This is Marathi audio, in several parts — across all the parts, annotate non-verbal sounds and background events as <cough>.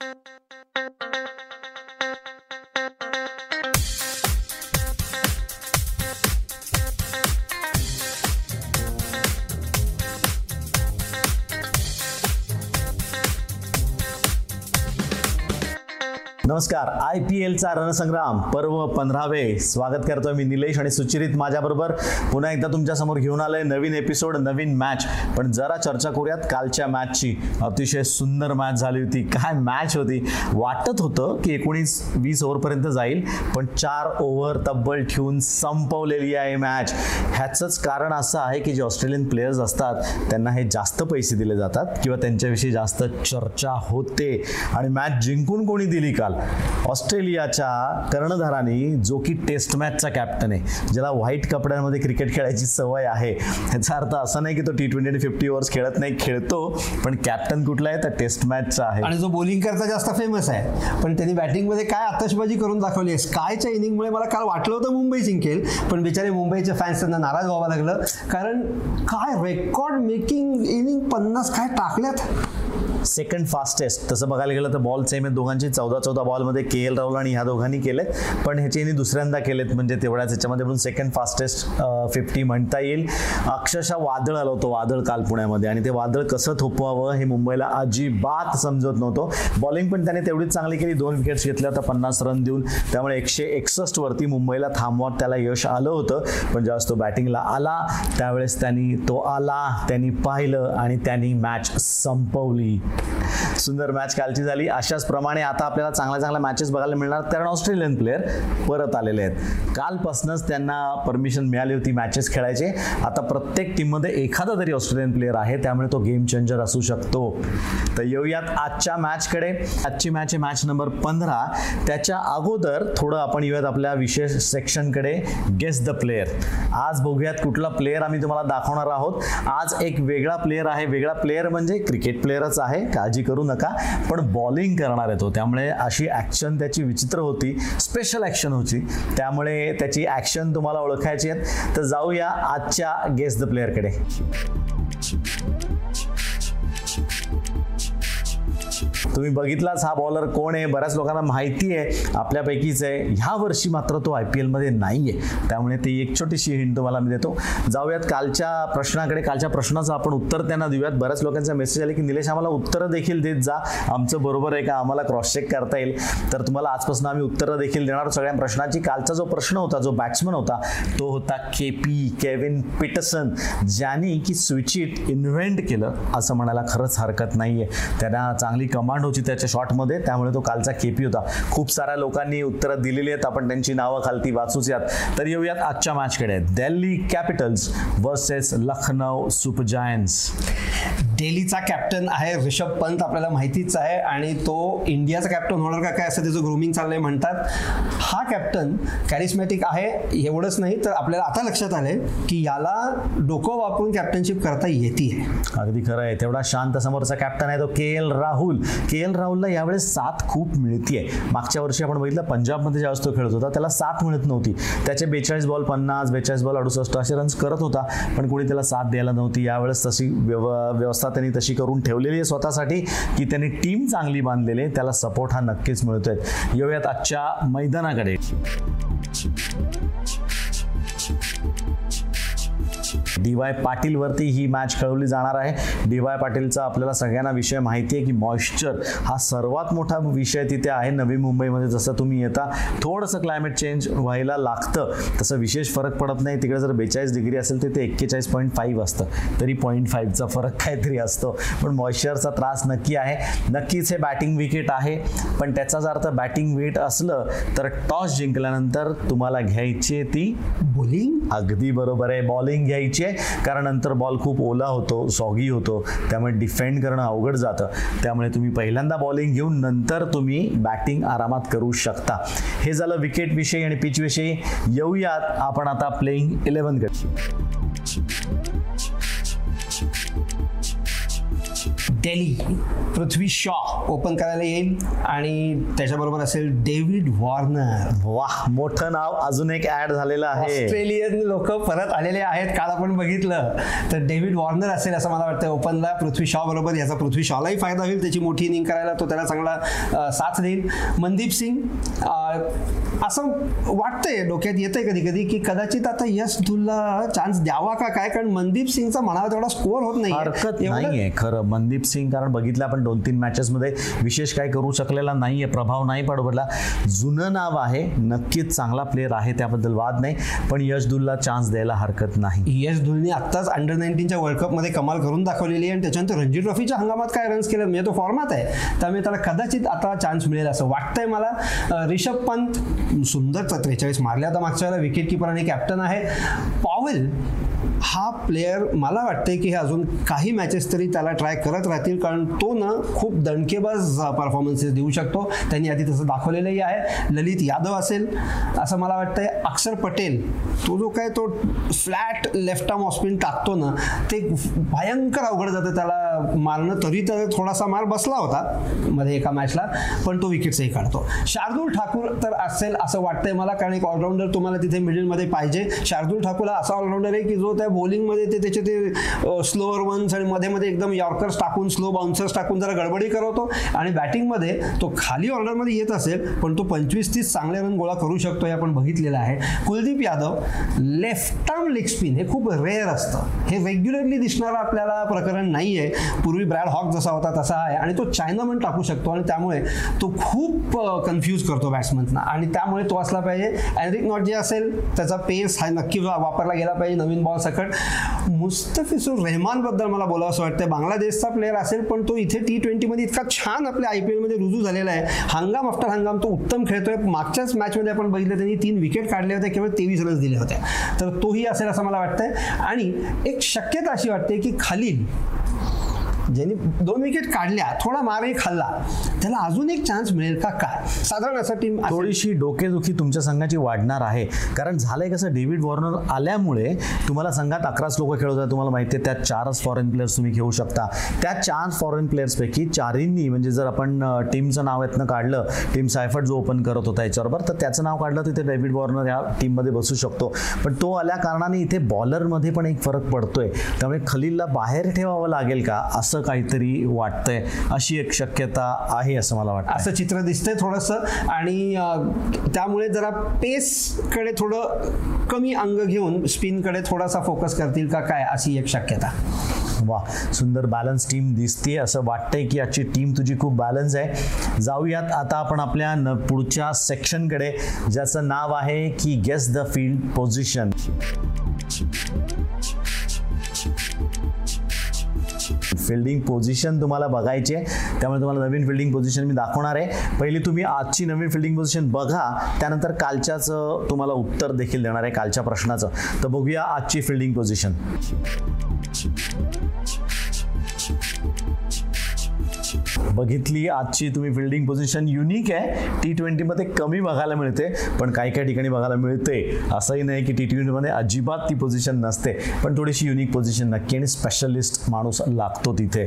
Thank you. नमस्कार. आय पी एलचा रणसंग्राम पर्व पंधरावे. स्वागत करतोय मी निलेश आणि सुचिरित माझ्याबरोबर. पुन्हा एकदा तुमच्यासमोर घेऊन आलंय नवीन एपिसोड नवीन मॅच पण जरा चर्चा करूयात कालच्या मॅचची अतिशय सुंदर मॅच झाली होती. काय मॅच होती? वाटत होतं की एकोणीस वीस ओव्हरपर्यंत जाईल पण चार ओव्हर तब्बल ठेवून संपवलेली आहे मॅच ह्याचंच कारण असं आहे की जे ऑस्ट्रेलियन प्लेयर्स असतात त्यांना हे जास्त पैसे दिले जातात किंवा त्यांच्याविषयी जास्त चर्चा होते. आणि मॅच जिंकून कोणी दिली काल? ऑस्ट्रेलियाच्या कर्णधाराने जो की टेस्ट मॅचचा कॅप्टन आहे ज्याला व्हाईट कपड्यांमध्ये क्रिकेट खेळायची सवय आहे ह्याचा अर्थ असा नाही की तो टी ट्वेंटी आणि फिफ्टी ओव्हर्स खेळत नाही खेळतो पण कॅप्टन कुठला आहे? तर टेस्ट मॅचचा आहे. आणि जो बॉलिंग करता जास्त फेमस आहे. पण त्यांनी बॅटिंगमध्ये काय आतषबाजी करून दाखवली आहे? स्कायच्या इनिंगमुळे मला काल वाटलं होतं मुंबई जिंकेल पण बिचारे मुंबईचे फॅन्स त्यांना नाराज व्हावं लागलं. कारण काय रेकॉर्ड मेकिंग इनिंग पन्नास काय टाकल्यात? सेकंड फास्टेस्ट तसं बघायला गेलं तर बॉल सेम आहेत दोघांची चौदा चौदा बॉलमध्ये के एल राहुल आणि ह्या दोघांनी केलेत. पण ह्याचे यांनी दुसऱ्यांदा केलेत म्हणजे तेवढ्याच ह्याच्यामध्ये पण सेकंड फास्टेस्ट फिफ्टी म्हणता येईल. अक्षरशः वादळ आलं होतं वादळ काल पुण्यामध्ये. आणि ते वादळ कसं थोपवावं हे मुंबईला अजिबात समजत नव्हतं. बॉलिंग पण त्याने तेवढीच चांगली केली. दोन विकेट्स घेतल्या तर पन्नास रन देऊन. त्यामुळे एकशे एकसष्ट वरती मुंबईला थांबवत त्याला यश आलं होतं. पण ज्यावेळेस तो बॅटिंगला आला त्यावेळेस त्यांनी तो आला त्यांनी पाहिलं आणि त्यांनी मॅच संपवली. सुंदर मॅच कालची झाली. अशाच प्रमाणे आता आपल्याला चांगल्या चांगल्या मॅचेस बघायला मिळणार. कारण ऑस्ट्रेलियन प्लेअर परत आलेले आहेत. कालपासूनच त्यांना परमिशन मिळाली होती मॅचेस खेळायचे. आता प्रत्येक टीममध्ये एखादा तरी ऑस्ट्रेलियन प्लेअर आहे. त्यामुळे तो गेम चेंजर असू शकतो. तर येऊयात आजच्या मॅचकडे आजची मॅच आहे मॅच नंबर पंधरा. त्याच्या अगोदर थोडं आपण येऊयात आपल्या विशेष सेक्शनकडे गेस द प्लेअर आज बघूयात कुठला प्लेअर आम्ही तुम्हाला दाखवणार आहोत. आज एक वेगळा प्लेअर आहे. वेगळा प्लेअर म्हणजे क्रिकेट प्लेअरच आहे. काळजी करू नका. पण बॉलिंग करणार आहे तो. त्यामुळे अशी ॲक्शन त्याची विचित्र होती. स्पेशल ॲक्शन होती. त्यामुळे त्याची ॲक्शन तुम्हाला ओळखायची आहेत. तर जाऊया आजच्या गेस द प्लेअरकडे तुम्ही बघितलाच हा बॉलर कोण आहे? बऱ्याच लोकांना माहिती आहे. आपल्यापैकीच आहे. ह्या वर्षी मात्र तो आय पी एलमध्ये नाही आहे त्यामुळे ती एक छोटीशी हिंट तुम्हाला मी देतो. जाऊयात कालच्या प्रश्नाकडे. कालच्या प्रश्नाचं आपण उत्तर त्यांना देऊयात. बऱ्याच लोकांचा मेसेज आले की निलेश आम्हाला उत्तरं देखील देत जा. आमचं बरोबर आहे का? आम्हाला क्रॉस चेक करता येईल. तर तुम्हाला आजपासून आम्ही उत्तरं देखील देणार सगळ्या प्रश्नाची कालचा जो प्रश्न होता जो बॅट्समन होता तो होता के पी केविन पिटसन ज्यांनी की स्विचिट इन्व्हेंट केलं असं म्हणायला खरंच हरकत नाही आहे त्यांना चांगली कमांड होती त्याच्या शॉटमध्ये त्यामुळे तो कालचा केपी होता. खूप साऱ्या लोकांनी उत्तरं दिलेली आहेत. आपण त्यांची नावं खालती वाचूच यात. तर येऊयात आजच्या मॅचकडे Delhi Capitals versus Lucknow Super Giants डेलीचा captain आहे ऋषभ पंत आपल्याला माहितीच आहे. आणि तो इंडियाचा कॅप्टन होणार का काय असं त्याचं ग्रुमिंग चाललंय म्हणतात. हा कॅप्टन कॅरिस्मॅटिक आहे एवढंच नाही तर आपल्याला आता लक्षात आलंय की याला डोकं वापरून कॅप्टनशिप करता येते अगदी खरं आहे. तेवढा शांत समोरचा कॅप्टन आहे तो K L Rahul. K L राहुलला यावेळेस साथ खूप मिळतीये. मागच्या वर्षी आपण बघितलं पंजाबमध्ये ज्यावेळेस तो खेळत होता त्याला साथ मिळत नव्हती. त्याचे बेचाळीस बॉल पन्नास बेचाळीस बॉल अडुसष्ट असे रन्स करत होता पण कोणी त्याला साथ द्यायला नव्हती. यावेळेस तशी व्यव व्यवस्था त्यांनी तशी करून ठेवलेली आहे स्वतःसाठी की त्यांनी टीम चांगली बांधलेली आहे त्याला सपोर्ट हा नक्कीच मिळतोय. येऊयात आजच्या मैदानाकडे. डी वाय पाटीलवरती ही मॅच खेळवली जाणार आहे. डी वाय पाटीलचा आपल्याला सगळ्यांना विषय माहिती आहे की मॉइश्चर हा सर्वात मोठा विषय तिथे आहे नवी मुंबईमध्ये. जसं तुम्ही येता थोडंसं क्लायमेट चेंज व्हायला लागतं. तसं विशेष फरक पडत नाही. तिकडे जर बेचाळीस डिग्री असेल तर ते एक्केचाळीस पॉईंट फाईव्ह असतं. तरी पॉईंट फाईव्हचा फरक काहीतरी असतो. पण मॉइश्चरचा त्रास नक्की आहे. नक्कीच हे बॅटिंग विकेट आहे. पण त्याचा जर अर्थ बॅटिंग वेट असलं तर टॉस जिंकल्यानंतर तुम्हाला घ्यायची ती बॉलिंग अगदी बरोबर आहे. बॉलिंग घ्यायची आहे कारण नंतर बॉल खूप ओला होतो सॉगी होतो. त्यामुळे डिफेंड करणं अवघड जातं. त्यामुळे तुम्ही पहिल्यांदा बॉलिंग घेऊन नंतर तुम्ही बॅटिंग आरामात करू शकता. हे झालं विकेट विषयी आणि पिच विषयी. येऊयात आपण आता playing eleven Delhi Prithvi Shaw. Open करायला येईल. आणि त्याच्याबरोबर असेल डेव्हिड वॉर्नर. वाह मोठं नाव अजून एक ऍड झालेलं आहे. ऑस्ट्रेलियन लोक परत आलेले आहेत. काल आपण बघितलं. तर डेव्हिड वॉर्नर असेल असं मला वाटतं ओपनला पृथ्वी शॉ बरोबर याचा पृथ्वी शॉलाही फायदा होईल. त्याची मोठी इनिंग करायला तो त्याला चांगला साथ देईल. मनदीप सिंग असं वाटतंय डोक्यात येतंय कधी कधी की कदाचित आता यश धुलला चान्स द्यावा का काय? कारण मनदीप सिंगचा म्हणावा तेवढा स्कोअर होत नाही हरकत नाहीये खरं. मनदीप सिंग कारण बघितलं आपण दोन तीन मॅचेस मध्ये विशेष काय करू शकलेला नाहीये प्रभाव नाही पडला जुनं नाव आहे नक्कीच चांगला प्लेअर आहे त्याबद्दल वाद नाही. पण यशदुलला चान्स द्यायला हरकत नाही. यश धुलने आत्ताच अंडर नाईन्टीनच्या वर्ल्ड कपमध्ये कमाल करून दाखवलेली आहे. आणि त्याच्यानंतर रणजी ट्रॉफीच्या हंगामात काय रन्स केलं? म्हणजे तो फॉर्मात आहे. त्यामुळे त्याला कदाचित आता चान्स मिळेल असं वाटतंय मला. रिषभ पंत सुंदर त्रेचाळीस मारल्या. आता मागच्या वेळेला विकेट किपर आणि कॅप्टन आहे. पॉवेल हा प्लेअर मला वाटतंय की हे अजून काही मॅचेस तरी त्याला ट्राय करत राहतील. कारण तो ना खूप दणकेबाज परफॉर्मन्सेस देऊ शकतो. त्यांनी आधी तसं दाखवलेलंही आहे. ललित यादव असेल असं मला वाटतंय. अक्षर पटेल तो जो काय तो फ्लॅट लेफ्ट आर्म ऑस्पिन टाकतो ना ते भयंकर अवघड जातं त्याला मारणं. तरी तर थोडासा मार बसला होता मध्ये एका मॅचला पण तो विकेट्सही काढतो. शार्दूल ठाकूर तर असेल असं वाटतंय मला. कारण एक ऑलराऊंडर तुम्हाला तिथे मिडलमध्ये पाहिजे. शार्दूल ठाकूर हा असा ऑलराऊंडर आहे की जो त्या बॉलिंगमध्ये ते त्याचे ते स्लोअर वन्स आणि मध्ये मध्ये एकदम यॉर्कर्स टाकून स्लो बाउन्सर्स टाकून जरा गडबडी करवतो आणि बॅटिंगमध्ये तो खाली ऑर्डरमध्ये येत असेल पण तो पंचवीस तीस चांगले रन गोळा करू शकतो हे आपण बघितलेलं आहे. Kuldeep Yadav left arm leg spin हे खूप रेअर असतं. हे रेग्युलरली दिसणारं आपल्याला प्रकरण नाही आहे पूर्वी ब्रॅड हॉक जसा होता तसा आहे. आणि तो चायनामन टाकू शकतो आणि त्यामुळे तो खूप कन्फ्यूज करतो बॅट्समनना आणि त्यामुळे तो असला पाहिजे. अँड्रिक नॉट जे असेल त्याचा पेस हा नक्की वापरला गेला पाहिजे. नवीन बॉल सकट मुस्तफिजुर रहमानबद्दल मला बोलावं असं वाटतं बांगलादेशचा प्लेअर असेल पण तो इथे टी ट्वेंटीमध्ये इतका छान आपल्या आय पी एलमध्ये रुजू झालेला आहे. हंगाम आफ्टर हंगाम तो उत्तम खेळतोय. मागच्याच मॅचमध्ये आपण बघितलं त्यांनी तीन विकेट काढले होते केवळ तेवीस रन्स दिले होते. तर तोही असेल असं मला वाटतंय. आणि एक शक्यता अशी वाटते की खालील ज्यांनी दोन विकेट काढल्या थोडा मारही खाल्ला. त्याला अजून एक चान्स मिळेल का? काय साधारण असं टीम थोडीशी डोकेदुखी तुमच्या संघाची वाढणार आहे. कारण झालंय कसं डेव्हिड वॉर्नर आल्यामुळे तुम्हाला संघात अकराच लोक खेळत आहेत तुम्हाला माहिती आहे त्यात चारच फॉरेन प्लेयर्स तुम्ही घेऊ शकता. त्या चार फॉरेन प्लेयर्सपैकी चारींनी म्हणजे जर आपण टीमचं नाव यातनं काढलं टीम सायफर्ट जो ओपन करत होता याच्याबरोबर तर त्याचं नाव काढलं तिथे डेव्हिड वॉर्नर या टीममध्ये बसू शकतो. पण तो आल्या कारणाने इथे बॉलरमध्ये पण एक फरक पडतोय. त्यामुळे खलीलला बाहेर ठेवावं लागेल का? असं काहीतरी वाटतंय अशी एक शक्यता आहे असं मला वाटतं असं चित्र दिसतंय थोडंसं आणि त्यामुळे जरा पेसकडे थोडं कमी अंग घेऊन स्पिनकडे थोडासा फोकस करतील का काय अशी एक शक्यता. वा सुंदर बॅलन्स टीम दिसते असं वाटतंय की आजची टीम तुझी खूप बॅलन्स आहे. जाऊयात आता आपण आपल्या न पुढच्या सेक्शनकडे ज्याचं नाव आहे की guess the field position fielding position तुम्हाला बघायची आहे. त्यामुळे तुम्हाला नवीन फिल्डिंग पोझिशन मी दाखवणार आहे. पहिली तुम्ही आजची नवीन फिल्डिंग पोझिशन बघा. त्यानंतर कालच्याच तुम्हाला उत्तर देखील देणार आहे कालच्या प्रश्नाचं. तर बघूया आजची फिल्डिंग पोझिशन बघितली आजची तुम्ही फिल्डिंग पोझिशन युनिक आहे. टी ट्वेंटीमध्ये कमी बघायला मिळते पण काही काही ठिकाणी बघायला मिळते. असंही नाही की टी ट्वेंटीमध्ये अजिबात ती पोझिशन नसते पण थोडीशी युनिक पोझिशन नक्की आणि स्पेशलिस्ट माणूस लागतो तिथे.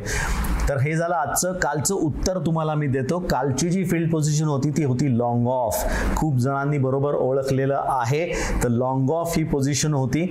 तर हे झालं आजचं. कालचं उत्तर तुम्हाला मी देतो. कालची जी फील्ड पोझिशन होती ती होती लॉंग ऑफ खूप जणांनी बरोबर ओळखलेलं आहे. तर लॉंग ऑफ ही पोझिशन होती.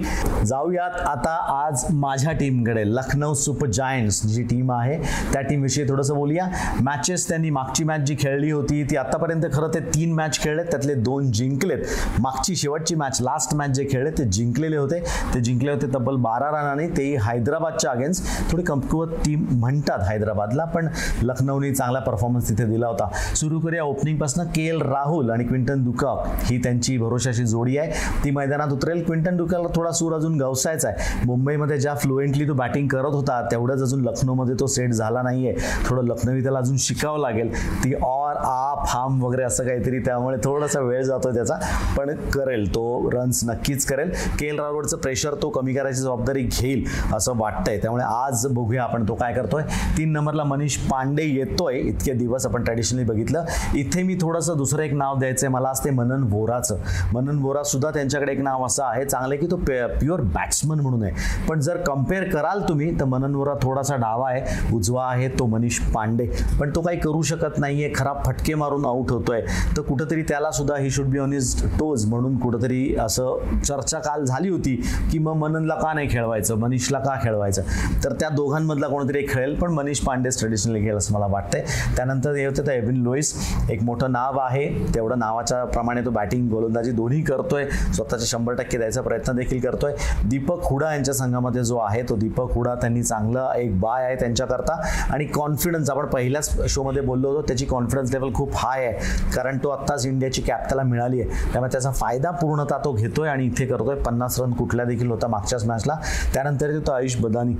जाऊयात आता आज माझ्या टीमकडे लखनौ सुपर जायंट्स जी टीम आहे त्या टीमविषयी थोडंसं बोलूया. मॅचेस त्यांनी मागची मॅच जी खेळली होती ती आतापर्यंत खरं ते तीन मॅच खेळलेत त्यातले दोन जिंकलेत. मागची शेवटची मॅच लास्ट मॅच जे खेळले ते जिंकलेले होते. ते जिंकले होते तब्बल बारा रनाने. तेही हैदराबादच्या अगेन्स्ट थोडी कमकुवत टीम म्हणतात हैदराबादला पण लखनौने चांगला परफॉर्मन्स तिथे दिला होता. सुरू करूया ओपनिंगपासून के एल राहुल आणि क्विंटन दुकॉक ही त्यांची भरोशाची जोडी आहे. ती मैदानात उतरेल. क्विंटन दुकाला थोडा सूर अजून गवसायचा आहे. मुंबईमध्ये ज्या फ्लुएंटली तो बॅटिंग करत होता तेवढंच अजून लखनौमध्ये तो सेट झाला नाहीये. थोडं लखनवी त्याला अजून शिकावं लागेल. ती ऑर आ फार्म वगैरे असं काहीतरी त्यामुळे थोडासा वेळ जातो त्याचा. पण करेल तो रन्स नक्कीच करेल. के एल राहुलचं प्रेशर तो कमी करायची जबाबदारी घेईल असं वाटतंय. त्यामुळे आज बघूया आपण तो काय करतोय. तीन नंबरला मनीष पांडे येतोय. इतके दिवस आपण ट्रॅडिशनली बघितलं. इथे मी थोडंसं दुसरं एक नाव द्यायचं आहे मला असते मनन वोराचं. मनन वोरा सुद्धा त्यांच्याकडे एक नाव असं आहे. चांगलं की तो प्युअर बॅट्समन म्हणून आहे. पण जर कंपेअर कराल तुम्ही तर मनन वोरा थोडासा डावा आहे. उजवा आहे तो मनीष पांडे. पण तो काही करू शकत नाहीये. खराब फटके मारून आउट होतोय. तर कुठंतरी त्याला सुद्धा he should be on his toes म्हणून कुठंतरी असं चर्चा काल झाली होती की मग मननला का नाही खेळवायचं? मनीषला का खेळवायचं? तर त्या दोघांमधला कोणीतरी एक खेळेल पण मनीष पांडेच ट्रेडिशनली खेळ असं मला वाटतंय. त्यानंतर हे होते तर एव्हिन लोईस एक मोठं नाव आहे. तेवढं नावाच्या प्रमाणे तो बॅटिंग गोलंदाजी दोन्ही करतोय. स्वतःचे शंभर टक्के द्यायचा प्रयत्न देखील करतोय. दीपक हुडा यांच्या संघामध्ये जो आहे तो दीपक हुडा त्यांनी चांगला एक बाय आहे त्यांच्याकरता. आणि कॉन्फिडन्स आपण पहिल्याच शोमध्ये बोललो होतो त्याची कॉन्फिडन्स लेवल खूप हाय आहे. कारण तो आत्ताच इंडियाची कॅप त्याला मिळाली आहे. त्यामुळे त्याचा फायदा पूर्णतः तो घेतोय आणि इथे करतोय. पन्नास रन कुठल्या देखील होता मागच्याच मॅचला त्यानंतर येतो आयुष बदानी.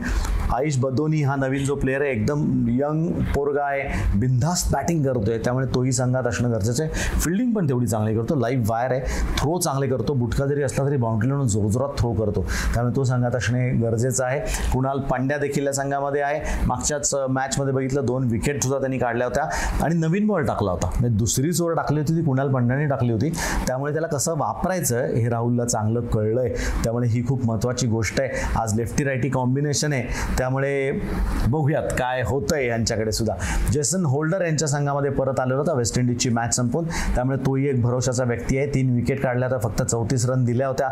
आयुष बदोनी हा नवीन जो प्लेअर आहे एकदम यंग पोरगा आहे. बिनधास्त बॅटिंग करतोय. त्यामुळे तोही संघात असणं गरजेचं आहे. फिल्डिंग पण तेवढी चांगली करतो. लाईव्ह वायर आहे. थ्रो चांगले करतो. बुटका जरी असला तरी बाउंड्रीवरून जोरजोरात थ्रो करतो. त्यामुळे तो संघात असणे गरजेचं आहे. कुणाल पांड्या देखील या संघामध्ये आहे. मागच्याच मॅचमध्ये बघितलं दोन विकेट सुद्धा त्यांनी काढल्या होत्या. आणि नवीन बॉल टाकला होता. म्हणजे दुसरी चोर टाकली होती ती कुणाल पांड्याने टाकली होती. त्यामुळे त्याला कसं वापरायचं हे राहुलला चांगलं कळलंय. त्यामुळे ही खूप महत्त्वाची गोष्ट आहे. आज लेफ्टी रायटी कॉम्बिनेशन आहे. त्यामुळे बघूयात काय होतंय यांच्याकडे सुद्धा. जेसन होल्डर यांच्या संघामध्ये परत आलेला होता. वेस्ट इंडिजची मॅच संपून. त्यामुळे तोही एक भरोशाचा व्यक्ती आहे. तीन विकेट काढल्या तर फक्त चौतीस रन दिल्या होत्या.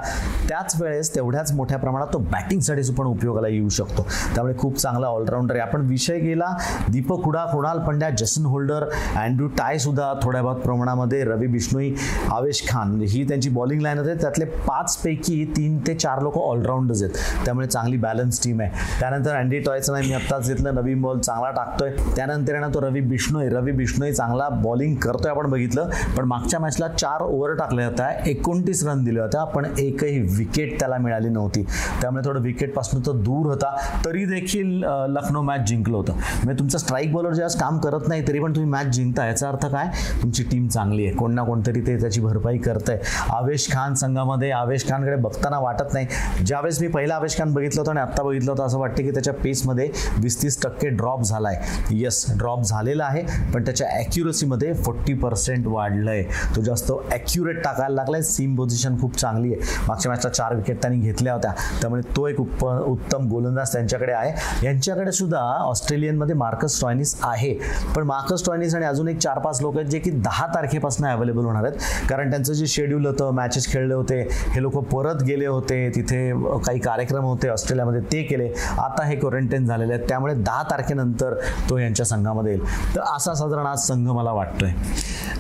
त्याच वेळेस तेवढ्याच मोठ्या प्रमाणात तो बॅटिंगसाठी पण उपयोगाला येऊ शकतो. त्यामुळे खूप चांगला ऑलराऊंडर आहे. आपण विषय गेला. Deepak Hooda Krunal Pandya Jason Holder Andrew Tye सुद्धा थोड्या बहुत प्रमाणामध्ये रवी बिष्णोई आवेश खान ही त्यांची बॉलिंग लाईन होते. त्यातले पाच पैकी तीन ते चार लोक ऑलराऊंडर्स आहेत. त्यामुळे चांगली बॅलन्स टीम आहे. त्यानंतर अँडी टॉयचं नाही मी आत्ताच घेतलं नवीन बॉल चांगला टाकतोय. त्यानंतर येणार तो रवी बिष्णोई रवी बिष्णोई चांगला बॉलिंग करतोय आपण बघितलं. पण मागच्या मॅचला चार ओव्हर टाकल्या होत्या एकोणतीस रन दिल्या होत्या पण एकही विकेट त्याला मिळाली नव्हती. त्यामुळे थोडं विकेटपासून तो दूर होता. तरी देखील लखनौ मॅच जिंकलं होतं. म्हणजे तुमचा स्ट्राईक बॉलर ज्यावेळेस काम करत नाही तरी पण तुम्ही मॅच जिंकता. याचा अर्थ काय? तुमची टीम चांगली आहे. कोण ना कोणतरी ते त्याची भरपाई करतंय. आवेश खान संघामध्ये आवेश खानकडे बघताना वाटत नाही. ज्यावेळेस मी पहिला आवेश खान बघितलं होतं आणि आत्ता बघितलं होतं असं वाटतं की त्याच्या पेसमध्ये वीस तीस टक्के ड्रॉप झाला आहे येस ड्रॉप झालेला आहे पण त्याच्या ॲक्युरसीमध्ये फोर्टी पर्सेंट वाढलं आहे तो जास्त ॲक्युरेट टाकायला लागला आहे सीम पोझिशन खूप चांगली आहे. मागच्या मॅचला चार विकेट त्यांनी घेतल्या होत्या. त्यामुळे तो एक उप उत्तम गोलंदाज त्यांच्याकडे आहे. यांच्याकडे सुद्धा ऑस्ट्रेलियनमध्ये मार्कस टॉयनिस आहे. पण मार्कस टॉयनिस आणि अजून एक चार पाच लोक आहेत जे की दहा तारखेपासून अवेलेबल होणार आहेत. कारण त्यांचं जे शेड्यूल होतं मॅचेस खेळले होते हे लोक परत गेले होते तिथे काही कार्यक्रम होते ऑस्ट्रेलियामध्ये ते केले. आता हे क्वारंटाईन झालेले आहेत. त्यामुळे दहा तारखेनंतर तो यांच्या संघामध्ये येईल. तर असा साधारण आज संघ मला वाटतोय.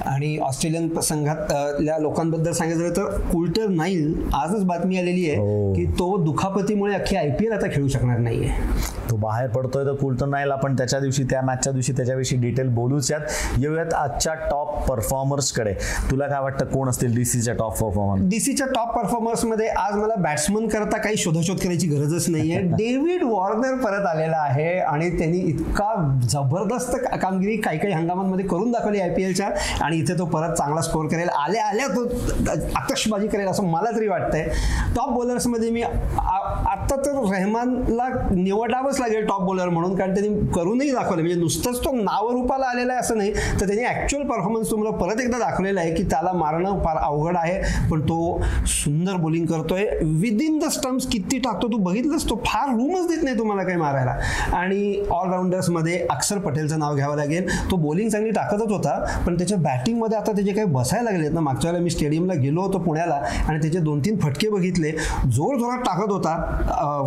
आणि ऑस्ट्रेलियन संघातल्या लोकांबद्दल सांगायचं झालं तर कुल्टर नाईल आजच बातमी आलेली हो. आहे की तो दुखापतीमुळे अख्खी आय पी एल आता खेळू शकणार नाहीये. तो बाहेर पडतोय तर कुलतर नाही आपण त्याच्या दिवशी त्या मॅचच्या दिवशी त्याच्याविषयी डिटेल बोलूच यात. येऊयात आजच्या टॉप परफॉर्मर्सकडे तुला काय वाटतं कोण असतील डीसीच्या टॉप परफॉर्मर डीसीच्या टॉप परफॉर्मर्समध्ये आज मला बॅट्समन करता काही शोधाशोध करायची गरजच नाहीये. <laughs> डेव्हिड वॉर्नर परत आलेला आहे आणि त्यांनी इतका जबरदस्त कामगिरी काही काही हंगामांमध्ये करून दाखवली आय पी एलच्या आणि इथे तो परत चांगला स्कोर करेल. आल्या आल्या तो आतषबाजी करेल असं मला तरी वाटतंय. टॉप बॉलर्समध्ये मी आत्ता तर रेहमानला निवडावंच लागेल टॉप बॉलर म्हणून कारण त्यांनी करूनही दाखवलं. म्हणजे नुसतंच तो नावरूपाला आलेला आहे असं नाही तर त्यांनी ॲक्च्युअल परफॉर्मन्स तुम्हाला परत एकदा दाखवलेला आहे की त्याला मारणं फार अवघड आहे. पण तो सुंदर बॉलिंग करतोय. विदिन द स्टम्प्स किती टाकतो तू बघितलंच तो फार रूमच देत नाही तुम्हाला काही मारायला. आणि ऑलराऊंडर्समध्ये अक्षर पटेलचं नाव घ्यावं लागेल. तो बॉलिंग चांगली टाकतच होता पण त्याच्या बॅटिंगमध्ये आता त्याचे काही बसायला लागलेत ना. मागच्या वेळेला मी स्टेडियमला गेलो होतो पुण्याला आणि त्याचे दोन तीन फटके बघितले. जोर जोरात टाकत होता.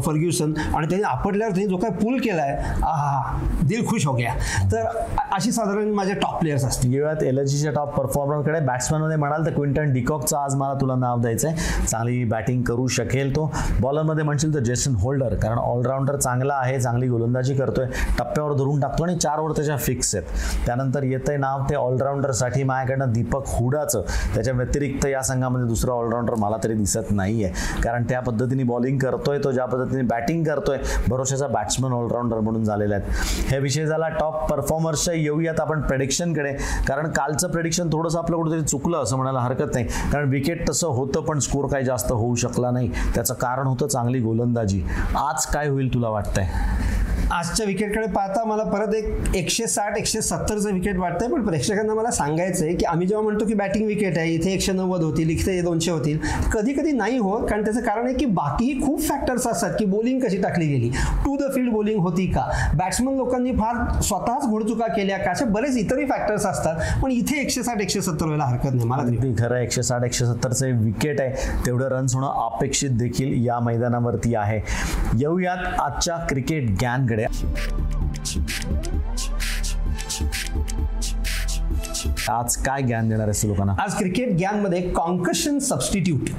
फर्ग्युसन आणि त्याने आपटल्यावर त्यांनी जो काय पूल केला आहे हा दिल खुश हो गया. तर अशी साधारण माझ्या टॉप प्लेयर्स असतील. घेऊयात एलर्जीच्या टॉप परफॉर्मरकडे बॅट्समॅनमध्ये म्हणाल तर क्विंटन डिकॉकचं आज मला तुला नाव द्यायचं आहे चांगली बॅटिंग करू शकेल तो. बॉलरमध्ये म्हणशील तर जेसन होल्डर कारण ऑलराऊंडर चांगला आहे चांगली गोलंदाजी करतोय. टप्प्यावर धरून टाकतो आणि चार ओव्हर त्याच्या फिक्स आहेत. त्यानंतर येतंय नाव ते ऑलराऊंडरसाठी माझ्याकडनं दीपक हुडाचं. त्याच्या व्यतिरिक्त या संघामध्ये दुसरा ऑलराऊंडर मला तरी दिसत नाही आहे कारण त्या पद्धतीने बॉलिंग करतोय तो ज्या पद्धतीने बॅटिंग करतोय भरोशाचा बॅट्समन ऑलराऊंडर म्हणून झालेला आहे. हे विषय झाला टॉप परफॉर्मर्सच्या येऊयात आपण प्रेडिक्शनकडे कारण कालचं प्रेडिक्शन थोडंसं आपलं कुठेतरी चुकलं असं म्हणायला हरकत नाही. कारण विकेट तसं होतं पण स्कोर काही जास्त होऊ शकला नाही. त्याचं कारण होतं चांगली गोलंदाजी. आज काय होईल तुला वाटतंय? आजच्या विकेटकडे पाहता मला परत एक एकशे साठ एकशे सत्तरचं विकेट वाटतंय पण प्रेक्षकांना मला सांगायचं आहे की आम्ही जेव्हा म्हणतो की बॅटिंग विकेट आहे इथे एकशे नव्वद होतील इथे दोनशे होतील कधी कधी नाही होत कारण त्याचं कारण आहे की बाकीही खूप फॅक्टर्स असतात की बॉलिंग कशी टाकली गेली टू द फील्ड बॉलिंग होती का बॅट्समन लोकांनी फार स्वतःच घोडचुका केल्या का असे बरेच इतरही फॅक्टर्स असतात पण इथे एकशे साठ एकशे सत्तर व्हायला हरकत नाही मला तरी खरं एकशे साठ एकशे सत्तरचे विकेट आहे तेवढं रन्स होणं अपेक्षित देखील या मैदानावरती आहे. येऊयात आजच्या क्रिकेट ज्ञानकडे आज काय ज्ञान देणार आहेस लोकांना? आज क्रिकेट ज्ञानमध्ये कॉन्कशन सबस्टिट्यूट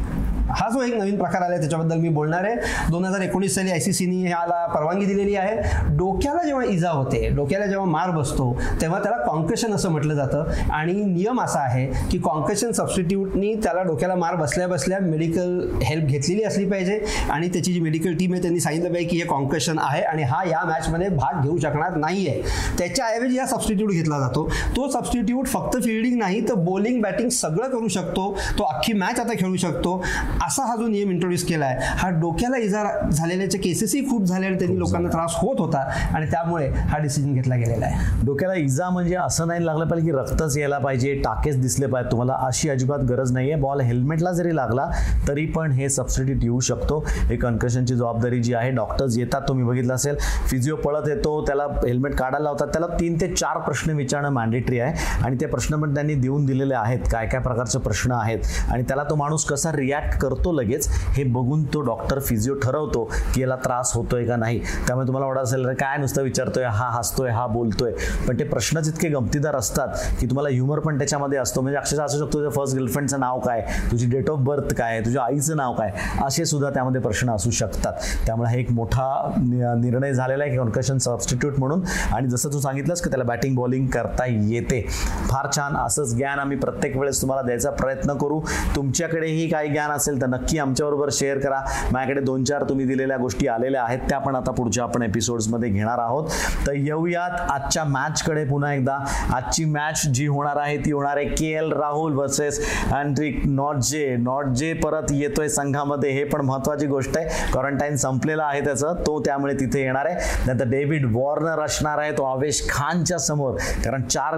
हा जो एक नवीन प्रकार आला त्याच्याबद्दल मी बोलणार आहे. दोन हजार एकोणीस साली आय सी ह्याला परवानगी दिलेली आहे. डोक्याला जेव्हा इजा होते डोक्याला जेव्हा मार बसतो तेव्हा त्याला कॉन्कशन असं म्हटलं जातं. आणि नियम असा आहे की कॉन्कशन सबस्टिट्यूटनी त्याला डोक्याला मार बसल्या बसल्या मेडिकल हेल्प घेतलेली असली पाहिजे. आणि त्याची जी मेडिकल टीम आहे त्यांनी सांगितलं पाहिजे की हे कॉन्कशन आहे आणि हा या मॅचमध्ये भाग घेऊ शकणार नाही आहे त्याच्याऐवजी हा सबस्टिट्यूट घेतला जातो. तो सबस्टिट्यूट फक्त फिल्डिंग नाही तर बॉलिंग बॅटिंग सगळं करू शकतो. तो अख्खी मॅच आता खेळू शकतो. असा हा जो नियम इंट्रोड्यूस केला आहे हा डोक्याला इजा झालेल्याचे केसेसही खूप झाले आणि त्यांनी लोकांना त्रास होत होता आणि त्यामुळे हा डिसिजन घेतला गेलेला आहे. डोक्याला इजा म्हणजे असं नाही लागलं पाहिजे की रक्तच यायला पाहिजे टाकेच दिसले पाहिजे. तुम्हाला अशी अजिबात गरज नाही आहे बॉल हेल्मेटला जरी लागला तरी पण हे सबसिडीट येऊ शकतो. हे कन्कशनची जबाबदारी जी आहे डॉक्टर्स येतात तुम्ही बघितलं असेल. फिजिओ पळत येतो त्याला हेल्मेट काढायला लावतात. त्याला तीन ते चार प्रश्न विचारणं मॅन्डेटरी आहे. आणि ते प्रश्न पण त्यांनी देऊन दिलेले आहेत. काय काय प्रकारचे प्रश्न आहेत. आणि त्याला तो माणूस कसा रिॲक्ट करतो लगेच हे बघून तो डॉक्टर फिजिओ ठरवतो की याला त्रास होतोय का नाही. त्यामुळे तुम्हाला वाटत असेल तर काय नुसतं विचारतोय हा हसतोय हा बोलतोय. पण ते प्रश्नच इतके गमतीदार असतात की तुम्हाला ह्युमर पण त्याच्यामध्ये असतो. म्हणजे अक्षरशः असू शकतो तुझ्या फर्स्ट गर्लफ्रेंडचं नाव काय तुझी डेट ऑफ बर्थ काय तुझ्या आईचं नाव काय असे सुद्धा त्यामध्ये प्रश्न असू शकतात. त्यामुळे हा एक मोठा नि- निर्णय झालेला आहे की कॉन्कशन सबस्टिट्यूट म्हणून. आणि जसं तू सांगितलंस की त्याला बॅटिंग बॉलिंग करता येते. फार छान असंच ज्ञान आम्ही प्रत्येक वेळेस तुम्हाला द्यायचा प्रयत्न करू. तुमच्याकडेही काही ज्ञान असेल तर नक्की आमच्याबरोबर शेअर करा. माझ्याकडे दोन चार तुम्ही दिलेल्या गोष्टी आलेल्या आहेत त्या पण आता पुढच्या आपण एपिसोड्समध्ये घेणार आहोत. तर येऊयात आजच्या मॅचकडे पुन्हा एकदा. आजची मॅच जी होणार आहे ती होणार आहे के एल राहुल वर्सेस अँड्रिक नॉट जे नॉट जे परत येतोय संघामध्ये. हे पण महत्वाची गोष्ट आहे. क्वारंटाईन संपलेला आहे त्याचं. तो त्यामुळे तिथे येणार आहे. नंतर डेव्हिड वॉर्नर असणार आहे. तो आवेश खानच्या समोर. कारण चार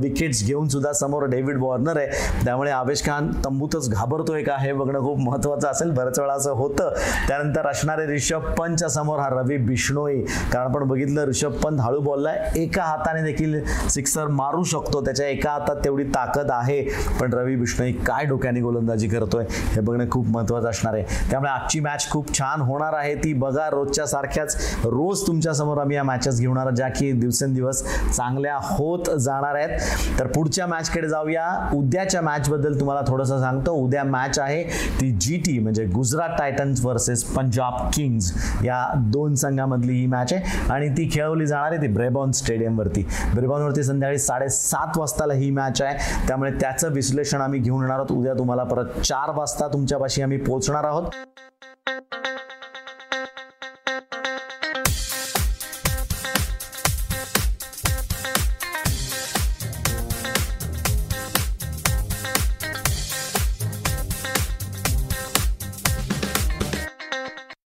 विकेट्स घेऊन सुद्धा समोर डेव्हिड वॉर्नर आहे. त्यामुळे आवेश खान तंबूतच घाबरतोय का? हे बघणं खूप महत्वाचं असेल. बऱ्याच वेळा असं होतं. त्यानंतर असणारे रिषभ पंतच्या समोर हा रवी बिष्णोई. कारण आपण बघितलं ऋषभ पंत हळू बॉलला एका हाताने देखील सिक्सर मारू शकतो. त्याच्या एका हातात तेवढी ताकद आहे. पण रवी बिष्णोई काय डोक्याने गोलंदाजी करतोय हे बघणं खूप महत्वाचं असणार आहे. त्यामुळे आजची मॅच खूप छान होणार आहे. ती बघा रोजच्या सारख्याच. रोज तुमच्यासमोर आम्ही या मॅचेस घेऊन ज्या की दिवसेंदिवस चांगल्या होत जाणार आहेत. तर पुढच्या मॅचकडे जाऊया. उद्याच्या मॅचबद्दल तुम्हाला थोडंसं सांगतो. उद्या मॅच आहे ती जी टी म्हणजे Gujarat Titans versus Punjab Kings या दोन संघामधली ही मॅच आहे. आणि ती खेळवली जाणार आहे ती ब्रेबॉन स्टेडियमवरती ब्रेबॉनवरती संध्याकाळी साडेसात वाजताला ही मॅच आहे. त्यामुळे त्याचं विश्लेषण आम्ही घेऊन येणार आहोत. उद्या तुम्हाला परत चार वाजता तुमच्यापाशी आम्ही पोहोचणार आहोत.